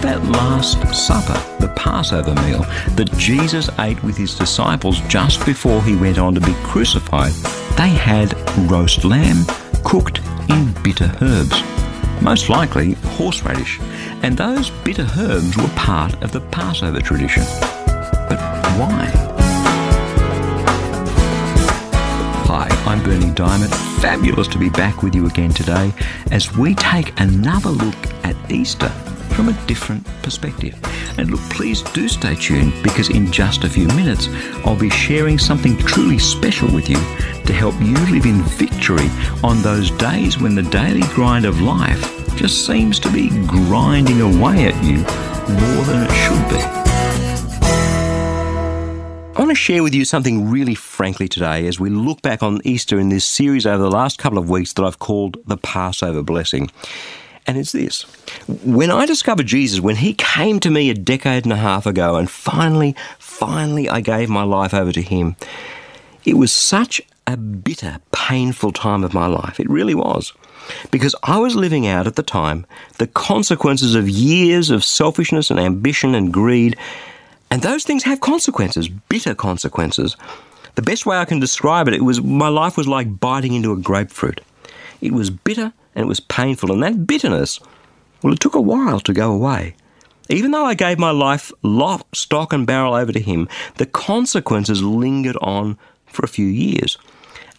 At that Last Supper, the Passover meal that Jesus ate with his disciples just before he went on to be crucified, they had roast lamb cooked in bitter herbs, most likely horseradish, and those bitter herbs were part of the Passover tradition. But why? Hi, I'm Berni Dymet. Fabulous to be back with you again today as we take another look at Easter from a different perspective. And look, please do stay tuned because in just a few minutes I'll be sharing something truly special with you to help you live in victory on those days when the daily grind of life just seems to be grinding away at you more than it should be. I want to share with you something really frankly today as we look back on Easter in this series over the last couple of weeks that I've called the Passover Blessing. And it's this. When I discovered Jesus, when he came to me a decade and a half ago, and finally, finally I gave my life over to him, it was such a bitter, painful time of my life. It really was. Because I was living out at the time the consequences of years of selfishness and ambition and greed. And those things have consequences, bitter consequences. The best way I can describe it, it was my life was like biting into a grapefruit. It was bitter and it was painful. And that bitterness, well, it took a while to go away. Even though I gave my life lock, stock, and barrel over to Him, the consequences lingered on for a few years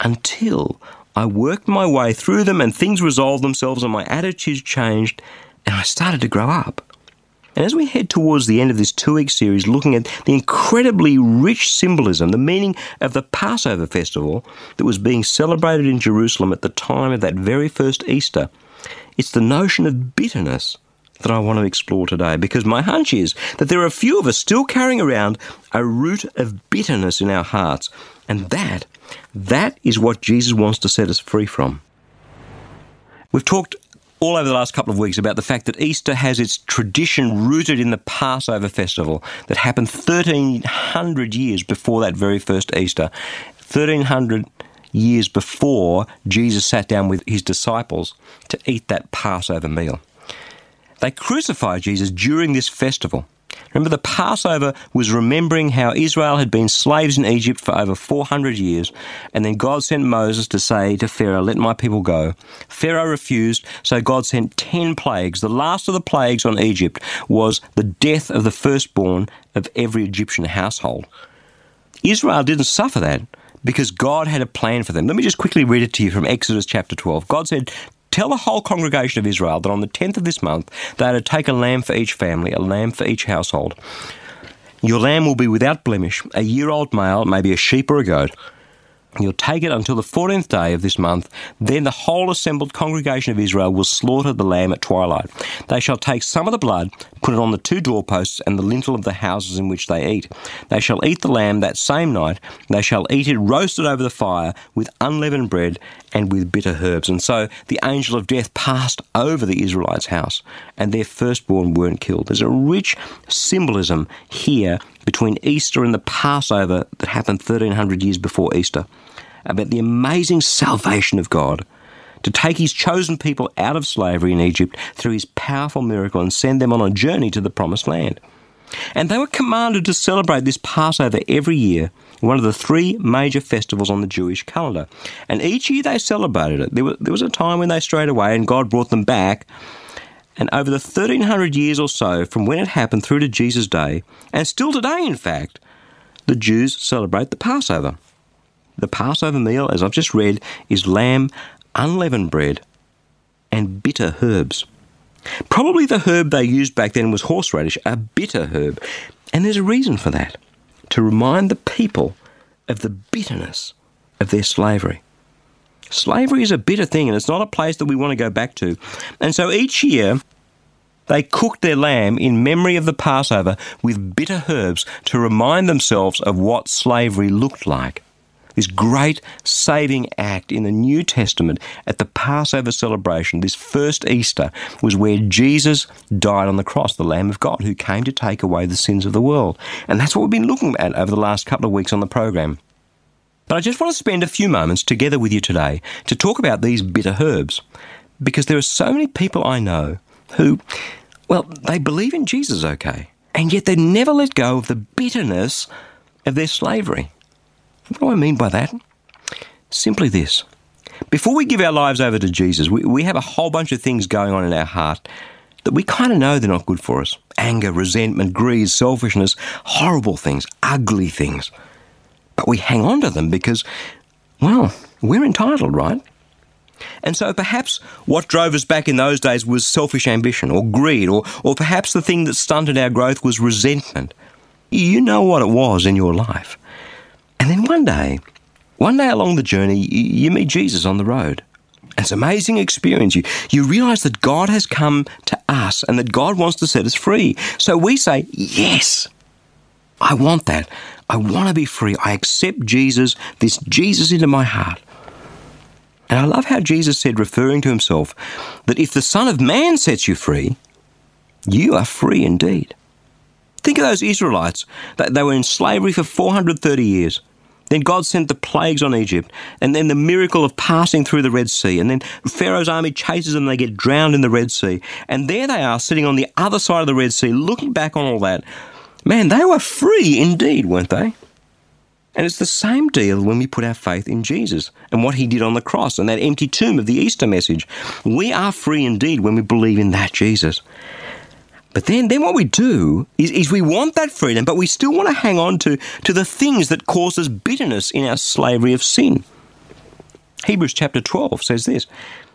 until I worked my way through them and things resolved themselves and my attitudes changed and I started to grow up. And as we head towards the end of this two week series, looking at the incredibly rich symbolism, the meaning of the Passover festival that was being celebrated in Jerusalem at the time of that very first Easter, it's the notion of bitterness that I want to explore today because my hunch is that there are a few of us still carrying around a root of bitterness in our hearts. And that, that is what Jesus wants to set us free from. We've talked all over the last couple of weeks about the fact that Easter has its tradition rooted in the Passover festival that happened 1300 years before that very first Easter. 1300 years before Jesus sat down with his disciples to eat that Passover meal. They crucified Jesus during this festival. Remember, the Passover was remembering how Israel had been slaves in Egypt for over 400 years, and then God sent Moses to say to Pharaoh, Let my people go. Pharaoh refused, so God sent 10 plagues. The last of the plagues on Egypt was the death of the firstborn of every Egyptian household. Israel didn't suffer that because God had a plan for them. Let me just quickly read it to you from Exodus chapter 12. God said, Tell the whole congregation of Israel that on the 10th of this month they are to take a lamb for each family, a lamb for each household. Your lamb will be without blemish, a year old male, maybe a sheep or a goat. You'll take it until the 14th day of this month. Then the whole assembled congregation of Israel will slaughter the lamb at twilight. They shall take some of the blood, put it on the two doorposts and the lintel of the houses in which they eat. They shall eat the lamb that same night. They shall eat it roasted over the fire with unleavened bread and with bitter herbs. And so the angel of death passed over the Israelites' house, and their firstborn weren't killed. There's a rich symbolism here between Easter and the Passover that happened 1300 years before Easter about the amazing salvation of God to take his chosen people out of slavery in Egypt through his powerful miracle and send them on a journey to the promised land. And they were commanded to celebrate this Passover every year, one of the three major festivals on the Jewish calendar. And each year they celebrated it. There was, there was a time when they strayed away and God brought them back. And over the 1300 years or so from when it happened through to Jesus' day, and still today in fact, the Jews celebrate the Passover. The Passover meal, as I've just read, is lamb, unleavened bread, and bitter herbs. Probably the herb they used back then was horseradish, a bitter herb. And there's a reason for that to remind the people of the bitterness of their slavery. Slavery is a bitter thing and it's not a place that we want to go back to. And so each year, they cooked their lamb in memory of the Passover with bitter herbs to remind themselves of what slavery looked like. This great saving act in the New Testament at the Passover celebration, this first Easter, was where Jesus died on the cross, the Lamb of God, who came to take away the sins of the world. And that's what we've been looking at over the last couple of weeks on the program. But I just want to spend a few moments together with you today to talk about these bitter herbs, because there are so many people I know who, well, they believe in Jesus okay, and yet they never let go of the bitterness of their slavery. What do I mean by that? Simply this. Before we give our lives over to Jesus, we, we have a whole bunch of things going on in our heart that we kind of know they're not good for us anger, resentment, greed, selfishness, horrible things, ugly things. But we hang on to them because, well, we're entitled, right? And so perhaps what drove us back in those days was selfish ambition or greed, or, or perhaps the thing that stunted our growth was resentment. You know what it was in your life. And then one day, one day along the journey, you meet Jesus on the road. It's an amazing experience. You, you realize that God has come to us and that God wants to set us free. So we say, Yes, I want that. I want to be free. I accept Jesus, this Jesus into my heart. And I love how Jesus said, referring to himself, that if the Son of Man sets you free, you are free indeed. Think of those Israelites. They were in slavery for 430 years. Then God sent the plagues on Egypt, and then the miracle of passing through the Red Sea. And then Pharaoh's army chases them, and they get drowned in the Red Sea. And there they are, sitting on the other side of the Red Sea, looking back on all that. Man, they were free indeed, weren't they? And it's the same deal when we put our faith in Jesus and what he did on the cross and that empty tomb of the Easter message. We are free indeed when we believe in that Jesus. But then, then what we do is, is we want that freedom, but we still want to hang on to, to the things that cause us bitterness in our slavery of sin. Hebrews chapter 12 says this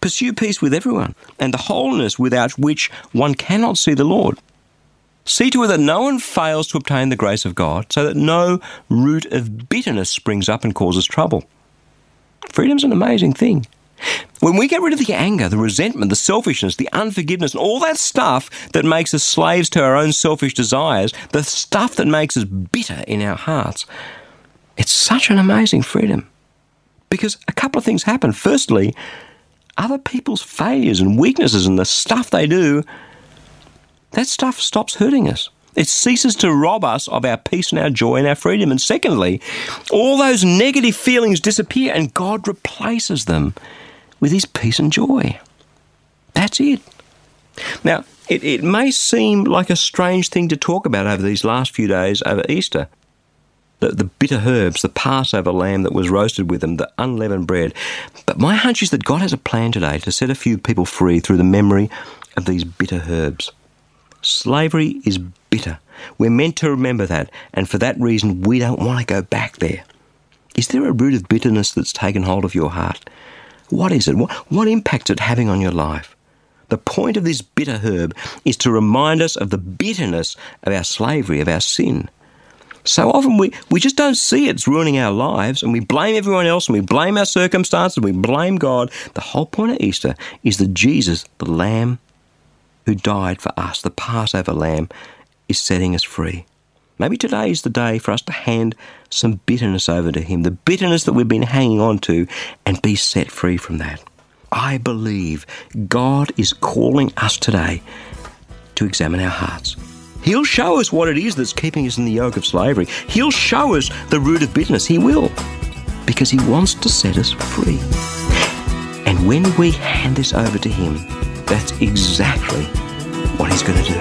Pursue peace with everyone, and the wholeness without which one cannot see the Lord. See to it that no one fails to obtain the grace of God, so that no root of bitterness springs up and causes trouble. Freedom's an amazing thing. When we get rid of the anger, the resentment, the selfishness, the unforgiveness, and all that stuff that makes us slaves to our own selfish desires, the stuff that makes us bitter in our hearts, it's such an amazing freedom. Because a couple of things happen. Firstly, other people's failures and weaknesses and the stuff they do that stuff stops hurting us. It ceases to rob us of our peace and our joy and our freedom. And secondly, all those negative feelings disappear and God replaces them with His peace and joy. That's it. Now, it, it may seem like a strange thing to talk about over these last few days over Easter. The, the bitter herbs, the Passover lamb that was roasted with them, the unleavened bread. But my hunch is that God has a plan today to set a few people free through the memory of these bitter herbs. Slavery is bitter. We're meant to remember that, and for that reason, we don't want to go back there. Is there a root of bitterness that's taken hold of your heart? What is it? What, what impact is it having on your life? The point of this bitter herb is to remind us of the bitterness of our slavery, of our sin. So often we, we just don't see it's ruining our lives and we blame everyone else and we blame our circumstances and we blame God. The whole point of Easter is that Jesus, the Lamb who died for us, the Passover lamb, is setting us free. Maybe today is the day for us to hand some bitterness over to Him, the bitterness that we've been hanging on to, and be set free from that. I believe God is calling us today to examine our hearts. He'll show us what it is that's keeping us in the yoke of slavery. He'll show us the root of bitterness. He will, because He wants to set us free. And when we hand this over to Him, that's exactly what he's going to do.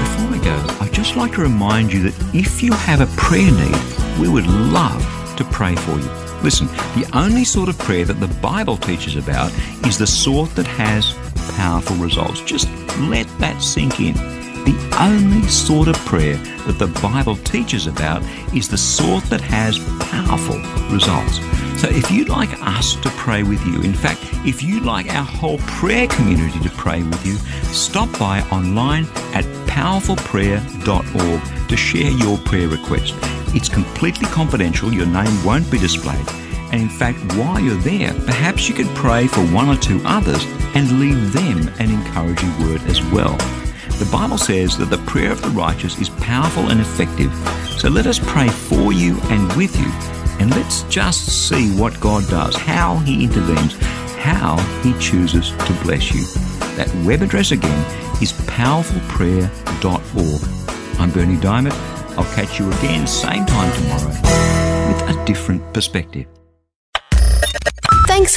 Before we go, I'd just like to remind you that if you have a prayer need, we would love to pray for you. Listen, the only sort of prayer that the Bible teaches about is the sort that has powerful results. Just let that sink in. The only sort of prayer that the Bible teaches about is the sort that has powerful results. So if you'd like us to pray with you, in fact, if you'd like our whole prayer community to pray with you, stop by online at powerfulprayer.org to share your prayer request. It's completely confidential, your name won't be displayed. And in fact, while you're there, perhaps you could pray for one or two others and leave them an encouraging word as well. The Bible says that the prayer of the righteous is powerful and effective. So let us pray for you and with you. And let's just see what God does, how He intervenes, how He chooses to bless you. That web address again is powerfulprayer.org. I'm Berni Dymet. I'll catch you again, same time tomorrow, with a different perspective.